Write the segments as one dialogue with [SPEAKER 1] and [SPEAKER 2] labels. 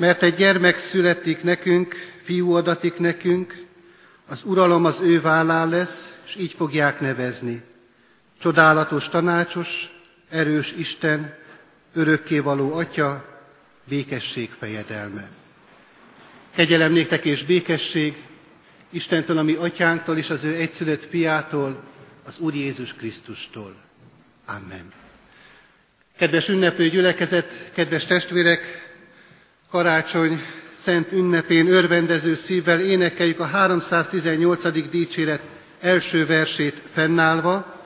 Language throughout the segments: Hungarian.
[SPEAKER 1] mert egy gyermek születik nekünk, fiú adatik nekünk, az uralom az ő vállán lesz, és így fogják nevezni. Csodálatos tanácsos, erős Isten, örökkévaló Atya, békesség fejedelme. Kegyelem néktek és békesség Istentől, ami atyánktól és az ő egyszülött piától, az Úr Jézus Krisztustól. Amen. Kedves ünneplő gyülekezet, kedves testvérek, karácsony szent ünnepén örvendező szívvel énekeljük a 318. dicséret első versét fennállva,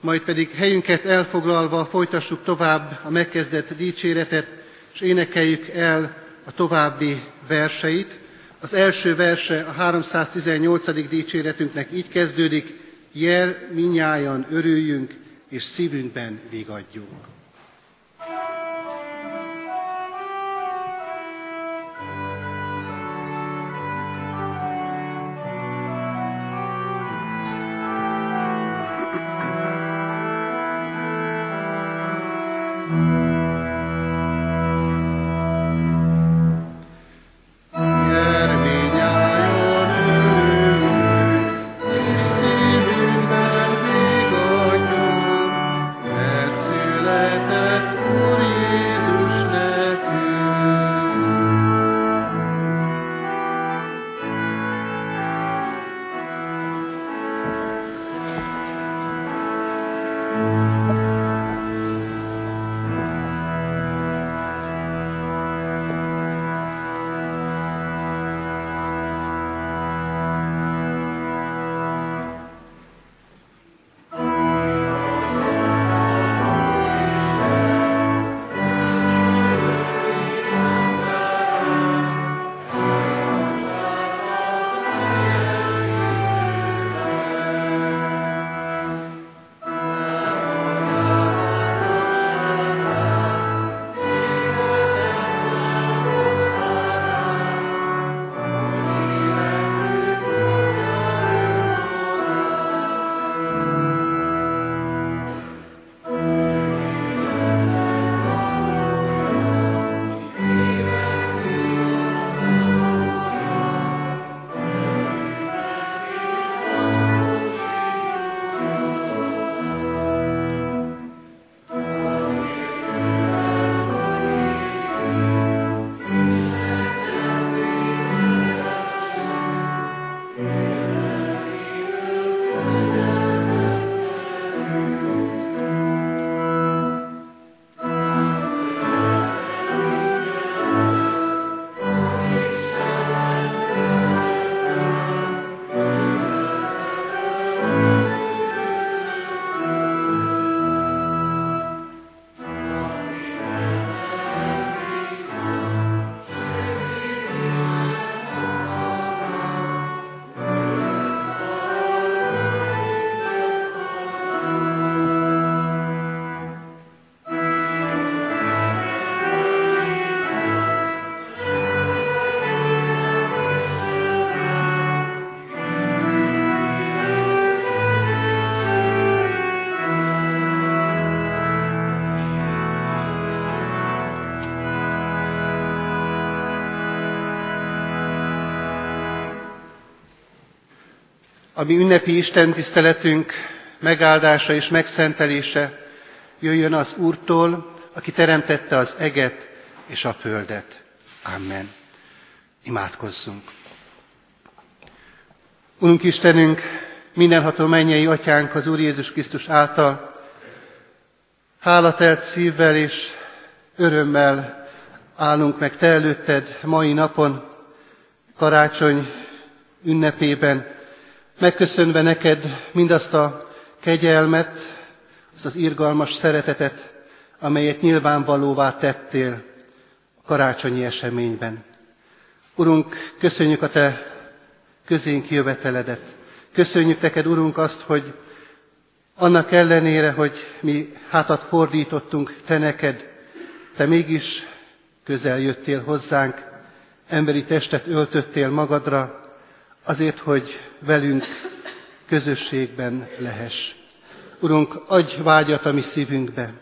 [SPEAKER 1] majd pedig helyünket elfoglalva folytassuk tovább a megkezdett dicséretet, és énekeljük el a további verseit. Az első verse a 318. dicséretünknek így kezdődik, jel minnyájan örüljünk, és szívünkben vigadjunk. A mi ünnepi Isten tiszteletünk megáldása és megszentelése jöjjön az Úrtól, aki teremtette az eget és a földet. Amen. Imádkozzunk. Urunk Istenünk, mindenható mennyei atyánk az Úr Jézus Krisztus által, hálatelt szívvel és örömmel állunk meg Te előtted mai napon, karácsony ünnepében, megköszönve neked mindazt a kegyelmet, azt az irgalmas szeretetet, amelyet nyilvánvalóvá tettél a karácsonyi eseményben. Urunk, köszönjük a Te közénk jöveteledet. Köszönjük neked, Urunk, azt, hogy annak ellenére, hogy mi hátat fordítottunk Te neked, Te mégis közel jöttél hozzánk, emberi testet öltöttél magadra, azért, hogy velünk közösségben lehess. Urunk, adj vágyat a mi szívünkbe,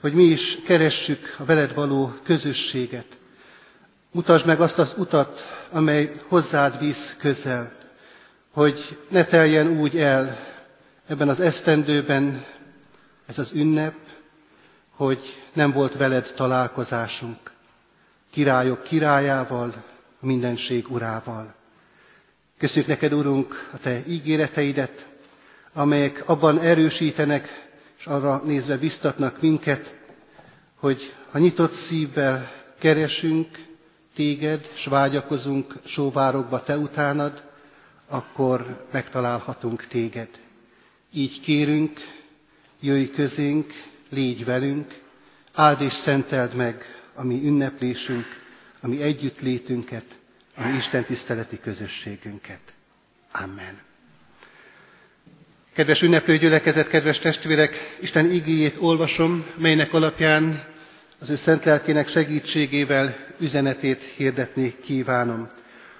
[SPEAKER 1] hogy mi is keressük a veled való közösséget. Mutasd meg azt az utat, amely hozzád visz közel, hogy ne teljen úgy el ebben az esztendőben ez az ünnep, hogy nem volt veled találkozásunk, királyok királyával, mindenség urával. Köszönjük neked, Urunk, a Te ígéreteidet, amelyek abban erősítenek, és arra nézve biztatnak minket, hogy ha nyitott szívvel keresünk Téged, s vágyakozunk sóvárokba Te utánad, akkor megtalálhatunk Téged. Így kérünk, jöjj közénk, légy velünk, áld és szenteld meg a mi ünneplésünk, a mi együttlétünket, a mi Isten tiszteleti közösségünket. Amen. Kedves ünneplő gyülekezet, kedves testvérek, Isten igéjét olvasom, melynek alapján az ő szent lelkének segítségével üzenetét hirdetni kívánom.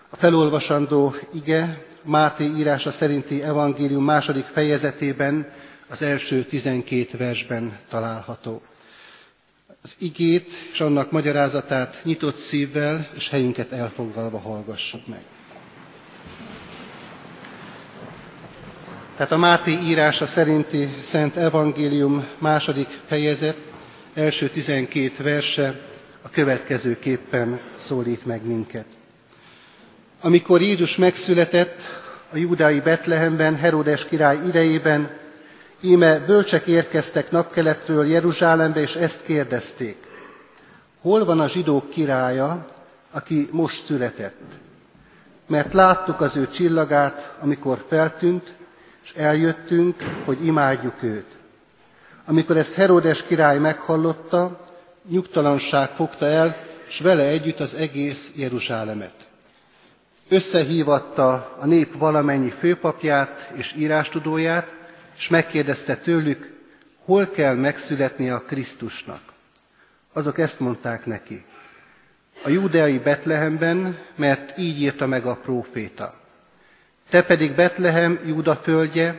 [SPEAKER 1] A felolvasandó ige Máté írása szerinti evangélium második fejezetében, az első tizenkét versben található. Az igét és annak magyarázatát nyitott szívvel és helyünket elfoglalva hallgassuk meg. Tehát a Máté írása szerinti Szent Evangélium második fejezet, első tizenkét verse a következőképpen szólít meg minket. Amikor Jézus megszületett a júdái Betlehemben, Herodes király idejében, íme bölcsek érkeztek napkelettől Jeruzsálembe, és ezt kérdezték. Hol van a zsidók királya, aki most született? Mert láttuk az ő csillagát, amikor feltűnt, és eljöttünk, hogy imádjuk őt. Amikor ezt Herodes király meghallotta, nyugtalanság fogta el, és vele együtt az egész Jeruzsálemet. Összehívatta a nép valamennyi főpapját és írástudóját, és megkérdezte tőlük, hol kell megszületni a Krisztusnak. Azok ezt mondták neki. A júdeai Betlehemben, mert így írta meg a próféta. Te pedig Betlehem, Júda földje,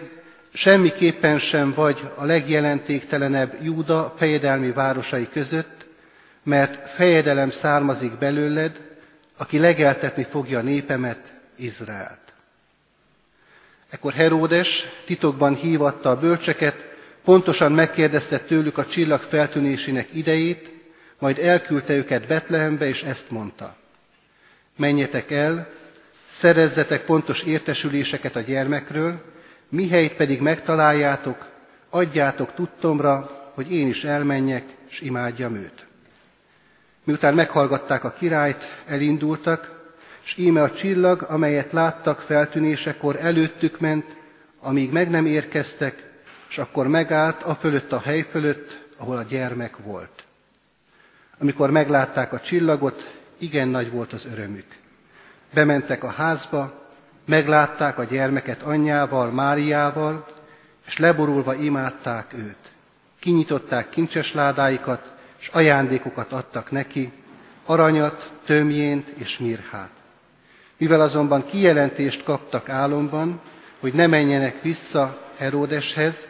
[SPEAKER 1] semmiképpen sem vagy a legjelentéktelenebb Júda fejedelmi városai között, mert fejedelem származik belőled, aki legeltetni fogja a népemet, Izraelt. Ekkor Heródes titokban hívatta a bölcseket, pontosan megkérdezte tőlük a csillag feltűnésének idejét, majd elküldte őket Betlehembe, és ezt mondta. Menjetek el, szerezzetek pontos értesüléseket a gyermekről, mihelyt pedig megtaláljátok, adjátok tudtomra, hogy én is elmenjek, és imádjam őt. Miután meghallgatták a királyt, elindultak, és íme a csillag, amelyet láttak feltűnésekor, előttük ment, amíg meg nem érkeztek, és akkor megállt a fölött a hely fölött, ahol a gyermek volt. Amikor meglátták a csillagot, igen nagy volt az örömük. Bementek a házba, meglátták a gyermeket anyjával, Máriával, és leborulva imádták őt. Kinyitották kincses ládáikat, és ajándékokat adtak neki, aranyat, tömjént és mirhát. Mivel azonban kijelentést kaptak álomban, hogy ne menjenek vissza Heródeshez,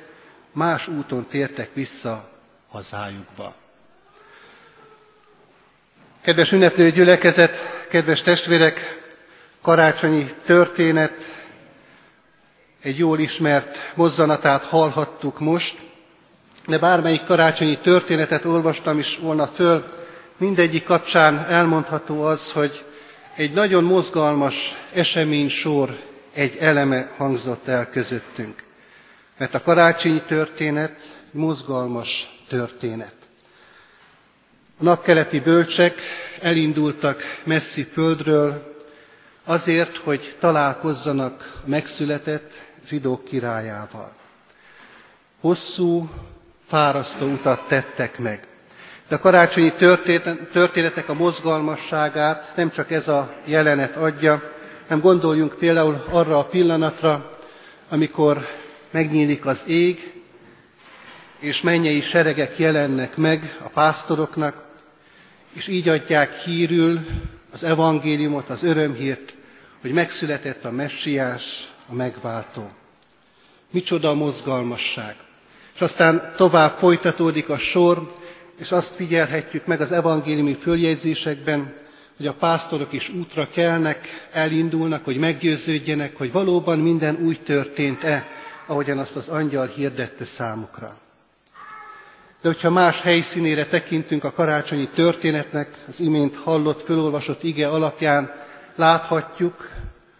[SPEAKER 1] más úton tértek vissza hazájukba. Kedves ünneplő gyülekezet, kedves testvérek, karácsonyi történet, egy jól ismert mozzanatát hallhattuk most, de bármelyik karácsonyi történetet olvastam is volna föl, mindegyik kapcsán elmondható az, hogy egy nagyon mozgalmas esemény sor egy eleme hangzott el közöttünk. Mert a karácsonyi történet mozgalmas történet. A napkeleti bölcsek elindultak messzi földről azért, hogy találkozzanak megszületett zsidók királyával. Hosszú, fárasztó utat tettek meg. De a karácsonyi történetek a mozgalmasságát nem csak ez a jelenet adja, hanem gondoljunk például arra a pillanatra, amikor megnyílik az ég, és mennyei seregek jelennek meg a pásztoroknak, és így adják hírül az evangéliumot, az örömhírt, hogy megszületett a messiás, a megváltó. Micsoda a mozgalmasság. És aztán tovább folytatódik a sor, és azt figyelhetjük meg az evangéliumi följegyzésekben, hogy a pásztorok is útra kelnek, elindulnak, hogy meggyőződjenek, hogy valóban minden úgy történt-e, ahogyan azt az angyal hirdette számukra. De hogyha más helyszínére tekintünk a karácsonyi történetnek, az imént hallott, fölolvasott ige alapján láthatjuk,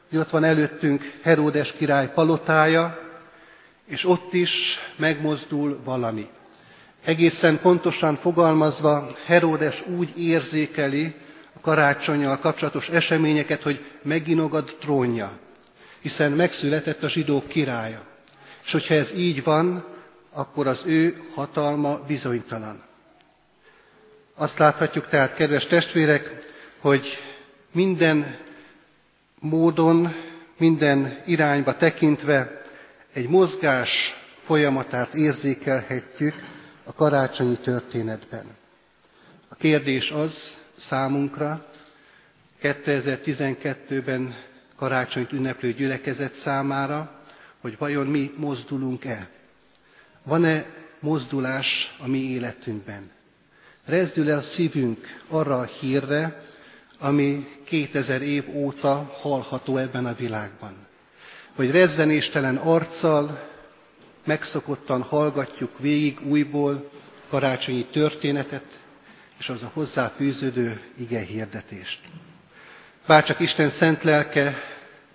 [SPEAKER 1] hogy ott van előttünk Heródes király palotája, és ott is megmozdul valami. Egészen pontosan fogalmazva, Heródes úgy érzékeli a karácsonyjal kapcsolatos eseményeket, hogy meginogad trónja, hiszen megszületett a zsidók királya. És hogyha ez így van, akkor az ő hatalma bizonytalan. Azt láthatjuk tehát, kedves testvérek, hogy minden módon, minden irányba tekintve egy mozgás folyamatát érzékelhetjük a karácsonyi történetben. A kérdés az számunkra, 2012-ben karácsonyt ünneplő gyülekezet számára, hogy vajon mi mozdulunk-e? Van-e mozdulás a mi életünkben? Rezdül-e a szívünk arra a hírre, ami 2000 év óta hallható ebben a világban? Vagy rezzenéstelen arccal, megszokottan hallgatjuk végig újból karácsonyi történetet, és az a hozzáfűződő ige hirdetést. Bárcsak Isten szent lelke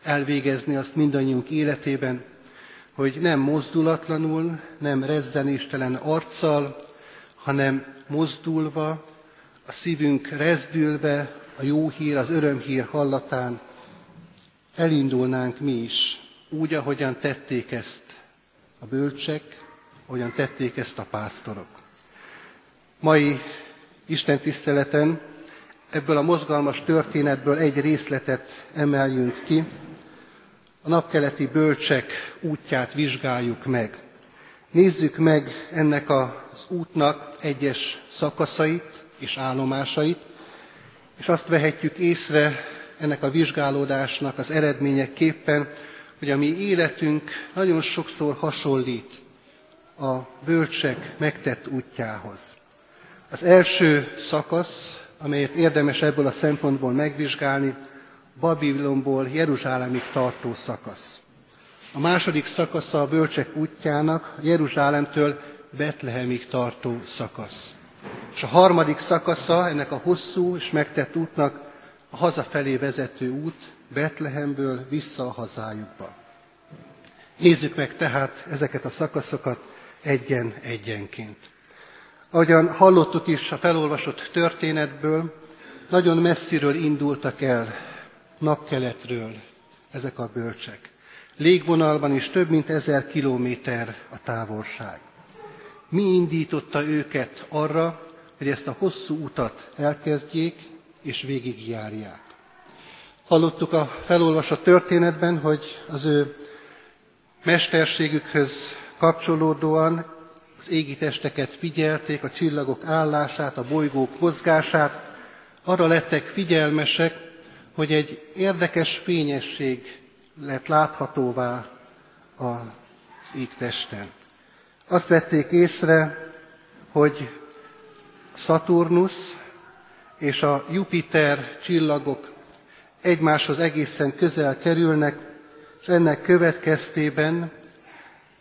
[SPEAKER 1] elvégezni azt mindannyiunk életében, hogy nem mozdulatlanul, nem rezzenéstelen arccal, hanem mozdulva, a szívünk rezdülve, a jó hír, az örömhír hallatán elindulnánk mi is, úgy, ahogyan tették ezt a bölcsek, ahogyan tették ezt a pásztorok. Mai Isten tiszteleten ebből a mozgalmas történetből egy részletet emeljünk ki, a napkeleti bölcsek útját vizsgáljuk meg. Nézzük meg ennek az útnak egyes szakaszait és állomásait, és azt vehetjük észre ennek a vizsgálódásnak az eredményeképpen, hogy a mi életünk nagyon sokszor hasonlít a bölcsek megtett útjához. Az első szakasz, amelyet érdemes ebből a szempontból megvizsgálni, Babilonból Jeruzsálemig tartó szakasz. A második szakasza a bölcsek útjának Jeruzsálemtől Betlehemig tartó szakasz. És a harmadik szakasza ennek a hosszú és megtett útnak a hazafelé vezető út Betlehemből vissza a hazájukba. Nézzük meg tehát ezeket a szakaszokat egyen-egyenként. Ahogyan hallottuk is a felolvasott történetből, nagyon messziről indultak el napkeletről ezek a bölcsek. Légvonalban is több mint ezer kilométer a távolság. Mi indította őket arra, hogy ezt a hosszú utat elkezdjék és végigjárják? Hallottuk a felolvasott történetben, hogy az ő mesterségükhöz kapcsolódóan az égi testeket figyelték, a csillagok állását, a bolygók mozgását, arra lettek figyelmesek, hogy egy érdekes fényesség lett láthatóvá az égtesten. Azt vették észre, hogy Saturnus és a Jupiter csillagok egymáshoz egészen közel kerülnek, és ennek következtében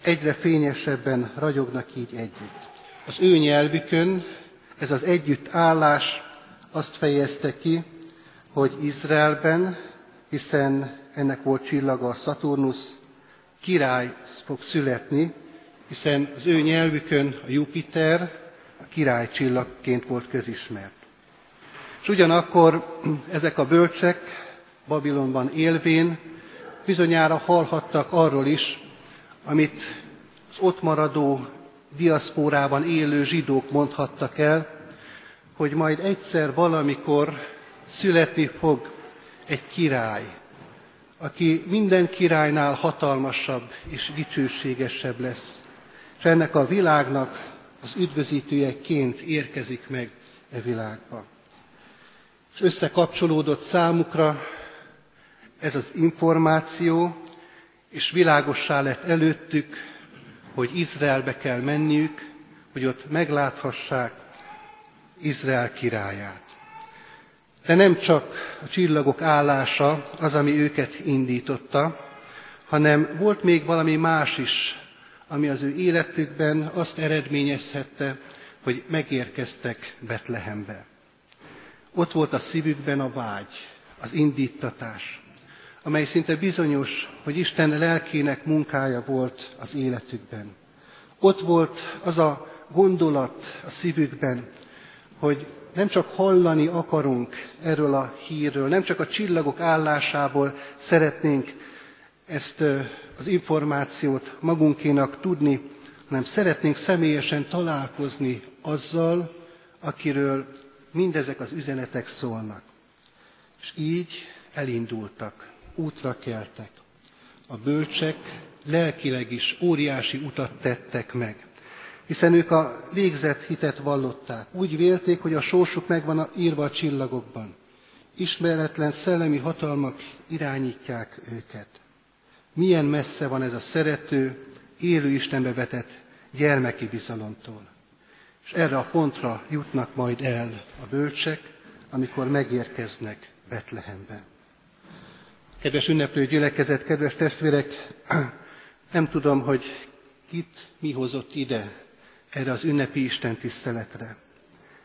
[SPEAKER 1] egyre fényesebben ragyognak így együtt. Az ő nyelvükön ez az együttállás azt fejezte ki, hogy Izraelben, hiszen ennek volt csillaga a Saturnus, király fog születni, hiszen az ő nyelvükön a Jupiter a király csillagként volt közismert. És ugyanakkor ezek a bölcsek Babilonban élvén bizonyára hallhattak arról is, amit az ott maradó diaszpórában élő zsidók mondhattak el, hogy majd egyszer valamikor születni fog egy király, aki minden királynál hatalmasabb és dicsőségesebb lesz, és ennek a világnak az üdvözítőjeként érkezik meg e világba. És összekapcsolódott számukra ez az információ, és világossá lett előttük, hogy Izraelbe kell menniük, hogy ott megláthassák Izrael királyát. De nem csak a csillagok állása az, ami őket indította, hanem volt még valami más is, ami az ő életükben azt eredményezhette, hogy megérkeztek Betlehembe. Ott volt a szívükben a vágy, az indítatás, amely szinte bizonyos, hogy Isten lelkének munkája volt az életükben. Ott volt az a gondolat a szívükben, hogy nem csak hallani akarunk erről a hírről, nem csak a csillagok állásából szeretnénk ezt az információt magunkénak tudni, hanem szeretnénk személyesen találkozni azzal, akiről mindezek az üzenetek szólnak. És így elindultak, útra keltek. A bölcsek lelkileg is óriási utat tettek meg, hiszen ők a végzett hitet vallották. Úgy vélték, hogy a sorsuk megvan írva a csillagokban. Ismeretlen szellemi hatalmak irányítják őket. Milyen messze van ez a szerető, élő Istenbe vetett gyermeki bizalomtól. És erre a pontra jutnak majd el a bölcsek, amikor megérkeznek Betlehembe. Kedves ünneplő gyülekezet, kedves testvérek, nem tudom, hogy kit mi hozott ide, erre az ünnepi Isten tiszteletre.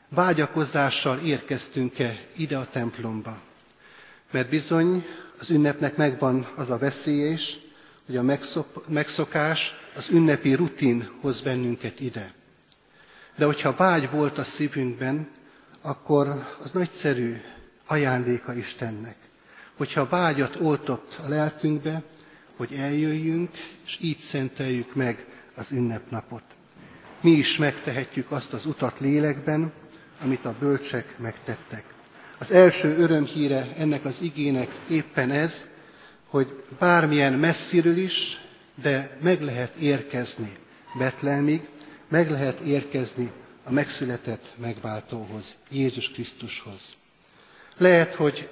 [SPEAKER 1] Vágyakozással érkeztünk-e ide a templomba? Mert bizony az ünnepnek megvan az a veszélye is, hogy a megszokás, az ünnepi rutin hoz bennünket ide. De hogyha vágy volt a szívünkben, akkor az nagyszerű ajándéka Istennek. Hogyha vágyat oltott a lelkünkbe, hogy eljöjjünk, és így szenteljük meg az ünnepnapot. Mi is megtehetjük azt az utat lélekben, amit a bölcsek megtettek. Az első örömhíre ennek az igének éppen ez, hogy bármilyen messziről is, de meg lehet érkezni Betlehemig, meg lehet érkezni a megszületett megváltóhoz, Jézus Krisztushoz. Lehet, hogy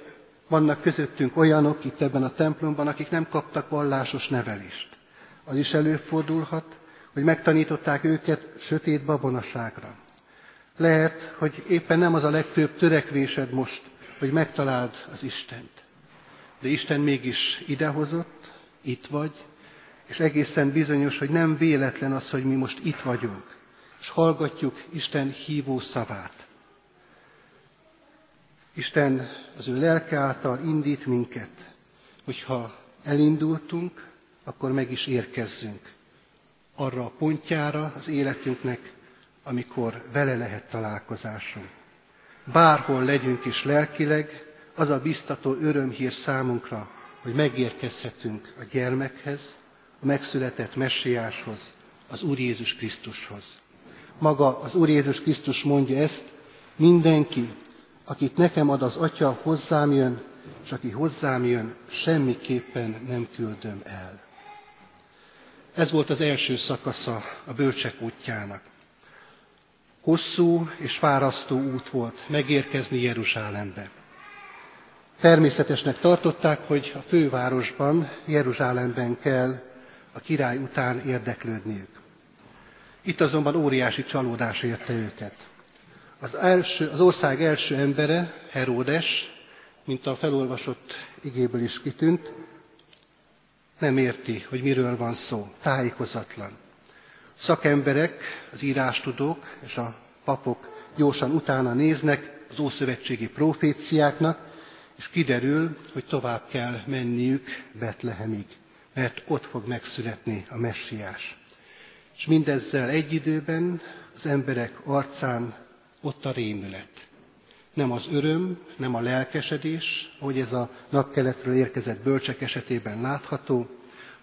[SPEAKER 1] vannak közöttünk olyanok itt ebben a templomban, akik nem kaptak vallásos nevelést. Az is előfordulhat, hogy megtanították őket sötét babonaságra. Lehet, hogy éppen nem az a legfőbb törekvésed most, hogy megtaláld az Istent. De Isten mégis idehozott, itt vagy, és egészen bizonyos, hogy nem véletlen az, hogy mi most itt vagyunk, és hallgatjuk Isten hívó szavát. Isten az ő lelke által indít minket, hogyha elindultunk, akkor meg is érkezzünk arra a pontjára az életünknek, amikor vele lehet találkozásunk. Bárhol legyünk is lelkileg, az a biztató örömhír számunkra, hogy megérkezhetünk a gyermekhez, a megszületett messiáshoz, az Úr Jézus Krisztushoz. Maga az Úr Jézus Krisztus mondja ezt, mindenki, akit nekem ad az Atya, hozzám jön, és aki hozzám jön, semmiképpen nem küldöm el. Ez volt az első szakasza a bölcsek útjának. Hosszú és fárasztó út volt megérkezni Jeruzsálembe. Természetesnek tartották, hogy a fővárosban, Jeruzsálemben kell a király után érdeklődniük. Itt azonban óriási csalódás érte őket. Az, első, az ország első embere, Heródes, mint a felolvasott igéből is kitűnt, nem érti, hogy miről van szó, tájékozatlan. Szakemberek, az írástudók és a papok gyorsan utána néznek az ószövetségi proféciáknak, és kiderül, hogy tovább kell menniük Betlehemig, mert ott fog megszületni a messiás. És mindezzel egy időben az emberek arcán ott a rémület. Nem az öröm, nem a lelkesedés, ahogy ez a napkeletről érkezett bölcsek esetében látható,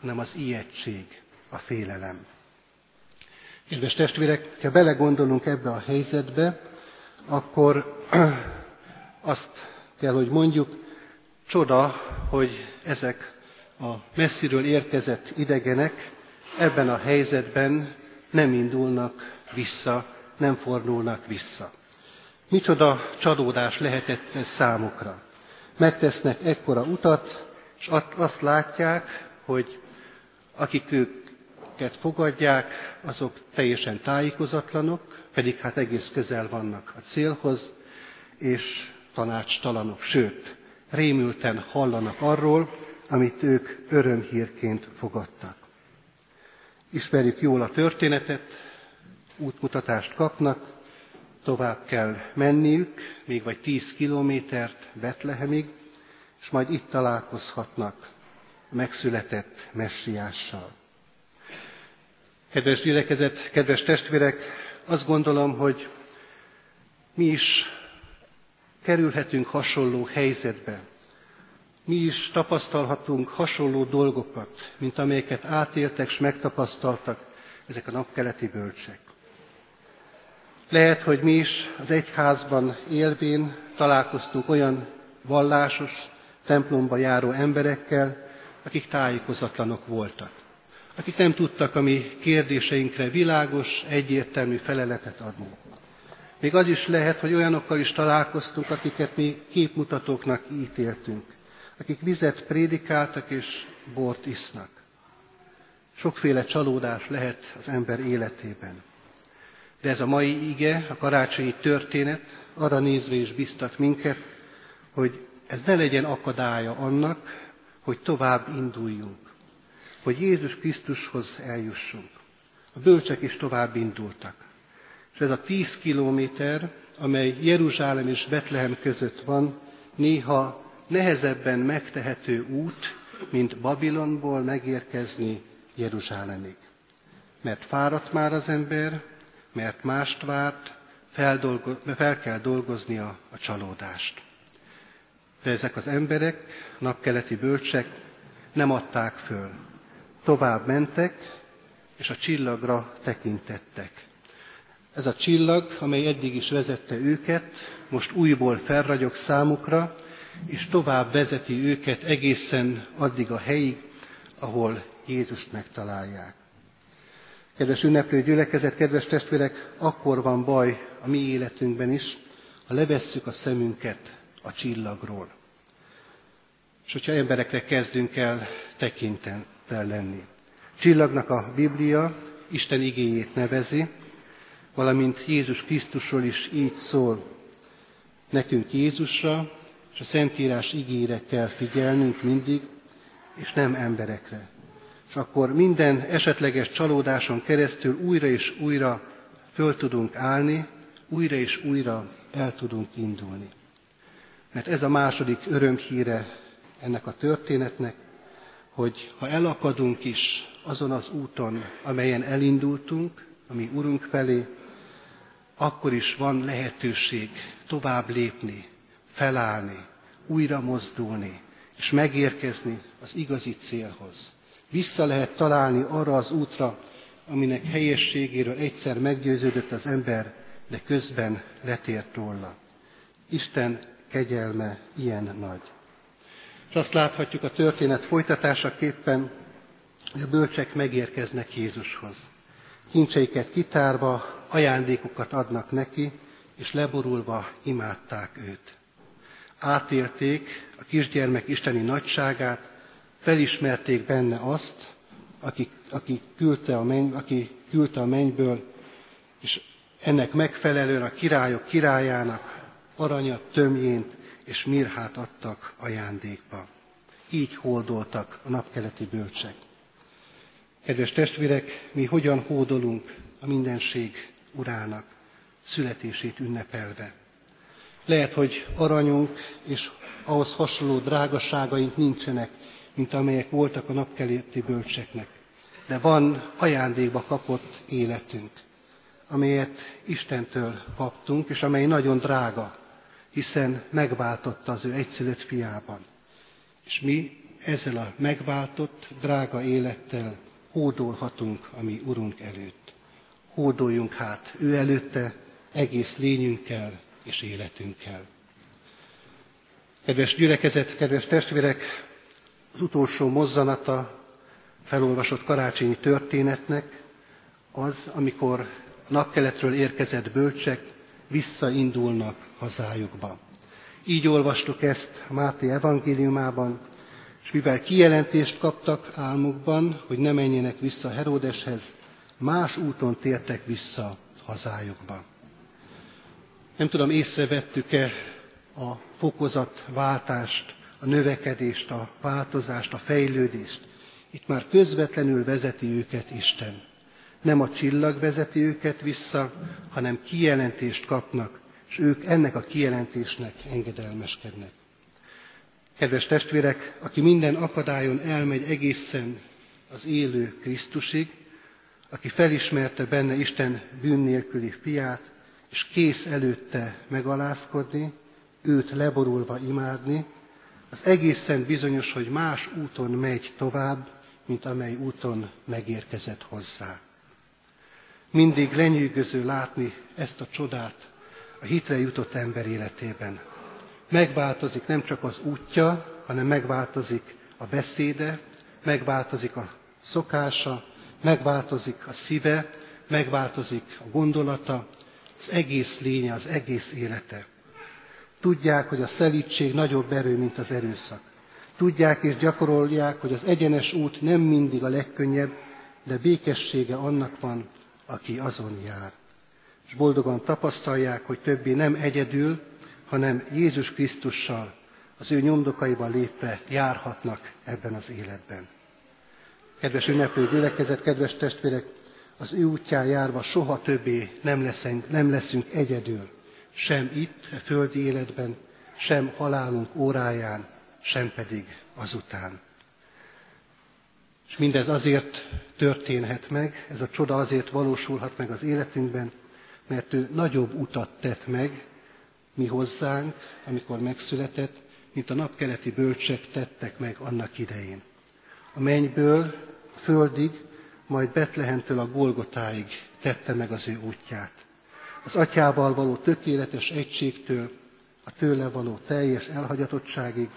[SPEAKER 1] hanem az ijegység, a félelem. Kedves testvérek, ha belegondolunk ebbe a helyzetbe, akkor azt kell, hogy mondjuk, csoda, hogy ezek a messziről érkezett idegenek ebben a helyzetben nem indulnak vissza, nem fordulnak vissza. Micsoda csalódás lehetett ez számukra. Megtesznek ekkora utat, és azt látják, hogy akik őket fogadják, azok teljesen tájékozatlanok, pedig hát egész közel vannak a célhoz, és tanácstalanok, sőt, rémülten hallanak arról, amit ők örömhírként fogadtak. Ismerjük jól a történetet, útmutatást kapnak, tovább kell menniük, még vagy tíz kilométert Betlehemig, és majd itt találkozhatnak a megszületett messiással. Kedves gyülekezet, kedves testvérek, azt gondolom, hogy mi is kerülhetünk hasonló helyzetbe. Mi is tapasztalhatunk hasonló dolgokat, mint amelyeket átéltek és megtapasztaltak ezek a napkeleti bölcsek. Lehet, hogy mi is az egyházban élvén találkoztunk olyan vallásos, templomba járó emberekkel, akik tájékozatlanok voltak, akik nem tudtak a mi kérdéseinkre világos, egyértelmű feleletet adni. Még az is lehet, hogy olyanokkal is találkoztunk, akiket mi képmutatóknak ítéltünk, akik vizet prédikáltak és bort isznak. Sokféle csalódás lehet az ember életében. De ez a mai ige, a karácsonyi történet arra nézve is biztat minket, hogy ez ne legyen akadálya annak, hogy tovább induljunk, hogy Jézus Krisztushoz eljussunk. A bölcsek is tovább indultak. És ez a tíz kilométer, amely Jeruzsálem és Betlehem között van, néha nehezebben megtehető út, mint Babilonból megérkezni Jeruzsálemig. Mert fáradt már az ember, mert mást várt, fel kell dolgoznia a csalódást. De ezek az emberek, napkeleti bölcsek nem adták föl. Tovább mentek, és a csillagra tekintettek. Ez a csillag, amely eddig is vezette őket, most újból felragyog számukra, és tovább vezeti őket egészen addig a helyig, ahol Jézust megtalálják. Kedves ünneplő gyülekezet, kedves testvérek, akkor van baj a mi életünkben is, ha levesszük a szemünket a csillagról. És hogyha emberekre kezdünk el tekintettel lenni. Csillagnak a Biblia Isten igéjét nevezi, valamint Jézus Krisztusról is így szól. Nekünk Jézusra és a Szentírás igére kell figyelnünk mindig, és nem emberekre. És akkor minden esetleges csalódáson keresztül újra és újra föl tudunk állni, újra és újra el tudunk indulni. Mert ez a második örömhíre ennek a történetnek, hogy ha elakadunk is azon az úton, amelyen elindultunk, ami Urunk felé, akkor is van lehetőség tovább lépni, felállni, újra mozdulni, és megérkezni az igazi célhoz. Vissza lehet találni arra az útra, aminek helyességéről egyszer meggyőződött az ember, de közben letért róla. Isten kegyelme ilyen nagy. És azt láthatjuk a történet folytatásaképpen, hogy a bölcsek megérkeznek Jézushoz. Kincseiket kitárva, ajándékokat adnak neki, és leborulva imádták őt. Átélték a kisgyermek isteni nagyságát, felismerték benne azt, aki, aki, küldte a menny, aki küldte a mennyből, és ennek megfelelően a királyok királyának aranyat, tömjént és mirhát adtak ajándékba. Így hódoltak a napkeleti bölcsek. Kedves testvérek, mi hogyan hódolunk a mindenség urának születését ünnepelve. Lehet, hogy aranyunk és ahhoz hasonló drágaságaink nincsenek, mint amelyek voltak a napkeleti bölcseknek. De van ajándékba kapott életünk, amelyet Istentől kaptunk, és amely nagyon drága, hiszen megváltotta az ő egyszülött fiában. És mi ezzel a megváltott, drága élettel hódolhatunk a mi Urunk előtt. Hódoljunk hát ő előtte egész lényünkkel és életünkkel. Kedves gyülekezet, kedves testvérek, az utolsó mozzanata felolvasott karácsonyi történetnek az, amikor napkeletről érkezett bölcsek visszaindulnak hazájukba. Így olvastuk ezt Máté evangéliumában, és mivel kijelentést kaptak álmukban, hogy ne menjenek vissza Heródeshez, más úton tértek vissza hazájukba. Nem tudom, észrevettük-e a fokozatváltást, a növekedést, a változást, a fejlődést. Itt már közvetlenül vezeti őket Isten. Nem a csillag vezeti őket vissza, hanem kijelentést kapnak, és ők ennek a kijelentésnek engedelmeskednek. Kedves testvérek, aki minden akadályon elmegy egészen az élő Krisztusig, aki felismerte benne Isten bűn nélküli fiát, és kész előtte megalázkodni, őt leborulva imádni, az egészen bizonyos, hogy más úton megy tovább, mint amely úton megérkezett hozzá. Mindig lenyűgöző látni ezt a csodát a hitre jutott ember életében. Megváltozik nem csak az útja, hanem megváltozik a beszéde, megváltozik a szokása, megváltozik a szíve, megváltozik a gondolata, az egész lénye, az egész élete. Tudják, hogy a szelítség nagyobb erő, mint az erőszak. Tudják és gyakorolják, hogy az egyenes út nem mindig a legkönnyebb, de békessége annak van, aki azon jár. És boldogan tapasztalják, hogy többé nem egyedül, hanem Jézus Krisztussal, az ő nyomdokaiba lépve járhatnak ebben az életben. Kedves ünneplő gyülekezet, kedves testvérek, az ő útján járva soha többé nem leszünk, nem leszünk egyedül, sem itt, a földi életben, sem halálunk óráján, sem pedig azután. És mindez azért történhet meg, ez a csoda azért valósulhat meg az életünkben, mert ő nagyobb utat tett meg mi hozzánk, amikor megszületett, mint a napkeleti bölcsek tettek meg annak idején. A mennyből a földig, majd Betlehemtől a Golgotáig tette meg az ő útját. Az atyával való tökéletes egységtől a tőle való teljes elhagyatottságig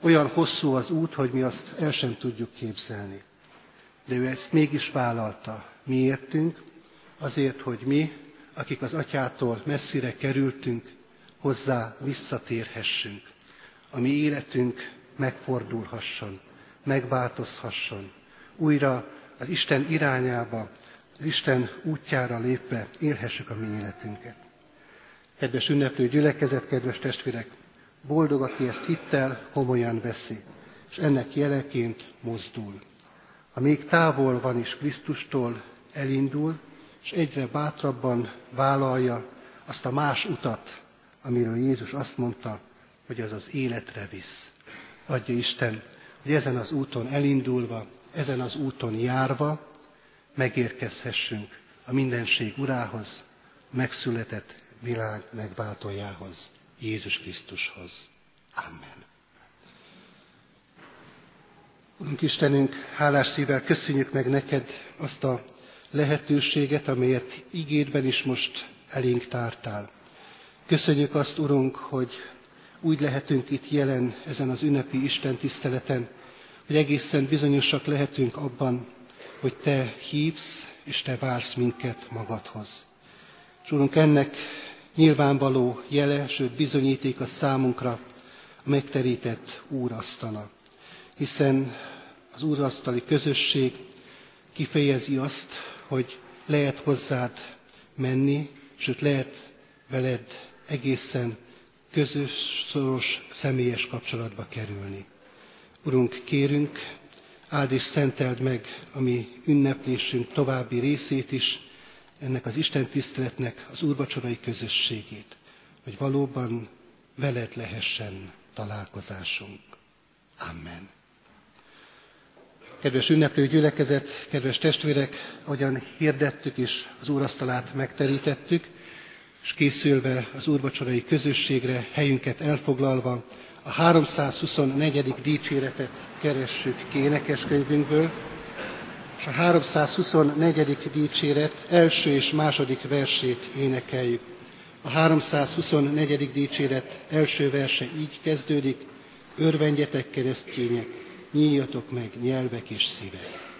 [SPEAKER 1] olyan hosszú az út, hogy mi azt el sem tudjuk képzelni. De ő ezt mégis vállalta. Miértünk? Azért, hogy mi, akik az atyától messzire kerültünk, hozzá visszatérhessünk. A mi életünk megfordulhasson, megváltozhasson. Újra az Isten irányába, Isten útjára lépve élhessük a mi életünket. Kedves ünneplő gyülekezet, kedves testvérek, boldog, aki ezt hittel komolyan veszi, és ennek jeleként mozdul. Ha még távol van is Krisztustól, elindul, és egyre bátrabban vállalja azt a más utat, amiről Jézus azt mondta, hogy az az életre visz. Adja Isten, hogy ezen az úton elindulva, ezen az úton járva megérkezhessünk a mindenség urához, megszületett világ megváltójához, Jézus Krisztushoz. Amen. Urunk Istenünk, hálás szívvel köszönjük meg neked azt a lehetőséget, amelyet ígédben is most elénk tártál. Köszönjük azt, Urunk, hogy úgy lehetünk itt jelen ezen az ünnepi Isten tiszteleten, hogy egészen bizonyosak lehetünk abban, hogy Te hívsz, és Te vársz minket magadhoz. És ennek nyilvánvaló jele, sőt bizonyíték a számunkra a megterített úrasztala. Hiszen az úrasztali közösség kifejezi azt, hogy lehet hozzád menni, sőt lehet veled egészen közös, szoros, személyes kapcsolatba kerülni. Urunk, kérünk, áld és szenteld meg a mi ünneplésünk további részét is, ennek az Isten tiszteletnek az úrvacsorai közösségét, hogy valóban veled lehessen találkozásunk. Amen. Kedves ünneplő gyülekezet, kedves testvérek, ahogyan hirdettük és az úrasztalát megterítettük, és készülve az úrvacsorai közösségre, helyünket elfoglalva, a 324. dicséretet keressük kénekeskönyvünkből, és a 324. dicséret első és második versét énekeljük. A 324. dicséret első verse így kezdődik, örvendjetek keresztények, nyíljatok meg nyelvek és szívek.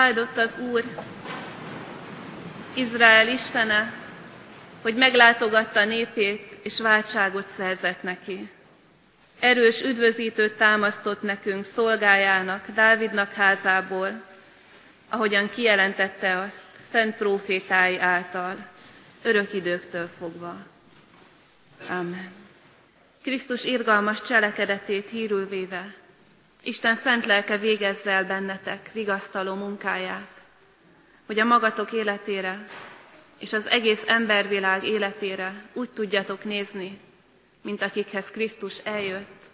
[SPEAKER 2] Áldott az Úr, Izrael Istene, hogy meglátogatta népét, és váltságot szerzett neki. Erős üdvözítőt támasztott nekünk szolgájának, Dávidnak házából, ahogyan kijelentette azt szent profétái által, örök időktől fogva. Amen. Krisztus irgalmas cselekedetét hírül véve, Isten szent lelke végezze el bennetek vigasztaló munkáját, hogy a magatok életére és az egész embervilág életére úgy tudjatok nézni, mint akikhez Krisztus eljött,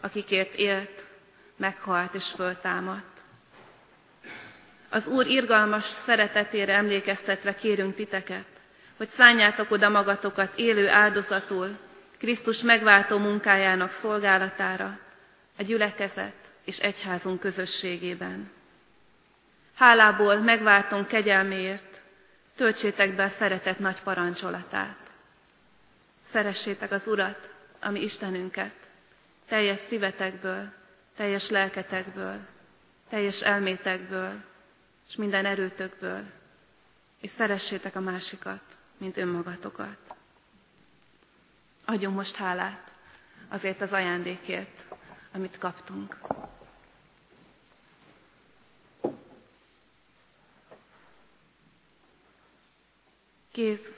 [SPEAKER 2] akikért élt, meghalt és föltámadt. Az Úr irgalmas szeretetére emlékeztetve kérünk titeket, hogy szálljátok oda magatokat élő áldozatul, Krisztus megváltó munkájának szolgálatára, a gyülekezet és egyházunk közösségében. Hálából megváltunk kegyelméért, töltsétek be a szeretet nagy parancsolatát. Szeressétek az Urat, ami Istenünket, teljes szívetekből, teljes lelketekből, teljes elmétekből, és minden erőtökből, és szeressétek a másikat, mint önmagatokat. Adjunk most hálát azért az ajándékért, amit kaptunk. Kéz,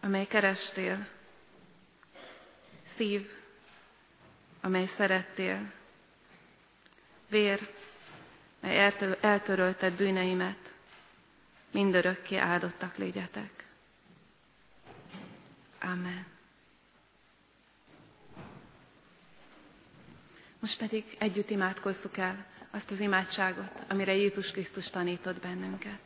[SPEAKER 2] amely kerestél, szív, amely szerettél, vér, mely eltörölted bűneimet, mindörökké áldottak légyetek. Amen. Most pedig együtt imádkozzuk el azt az imádságot, amire Jézus Krisztus tanított bennünket.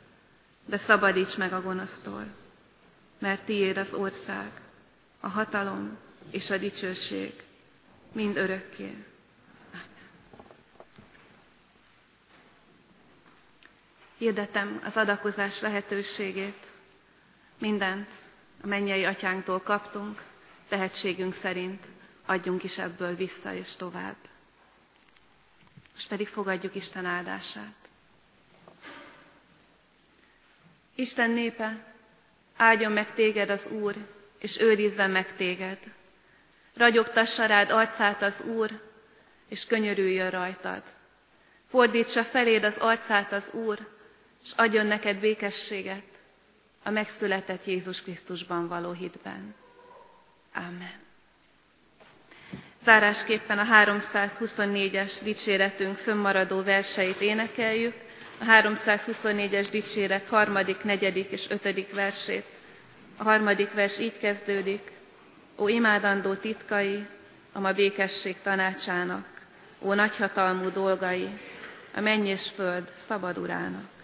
[SPEAKER 2] de szabadíts meg a gonosztól, mert tiéd az ország, a hatalom és a dicsőség, mind örökké. Hirdetem az adakozás lehetőségét. Mindent a mennyei atyánktól kaptunk, tehetségünk szerint adjunk is ebből vissza és tovább. Most pedig fogadjuk Isten áldását. Isten népe, áldjon meg téged az Úr, és őrizzen meg téged. Ragyogtassa rád arcát az Úr, és könyörüljön rajtad. Fordítsa feléd az arcát az Úr, és adjon neked békességet a megszületett Jézus Krisztusban való hitben. Amen. Zárásképpen a 324-es dicséretünk fönnmaradó verseit énekeljük, 324-es dicséret harmadik, negyedik és ötödik versét. A harmadik vers így kezdődik, Ó imádandó titkai, a ma békesség tanácsának, ó nagyhatalmú dolgai, a menny és föld szabad urának.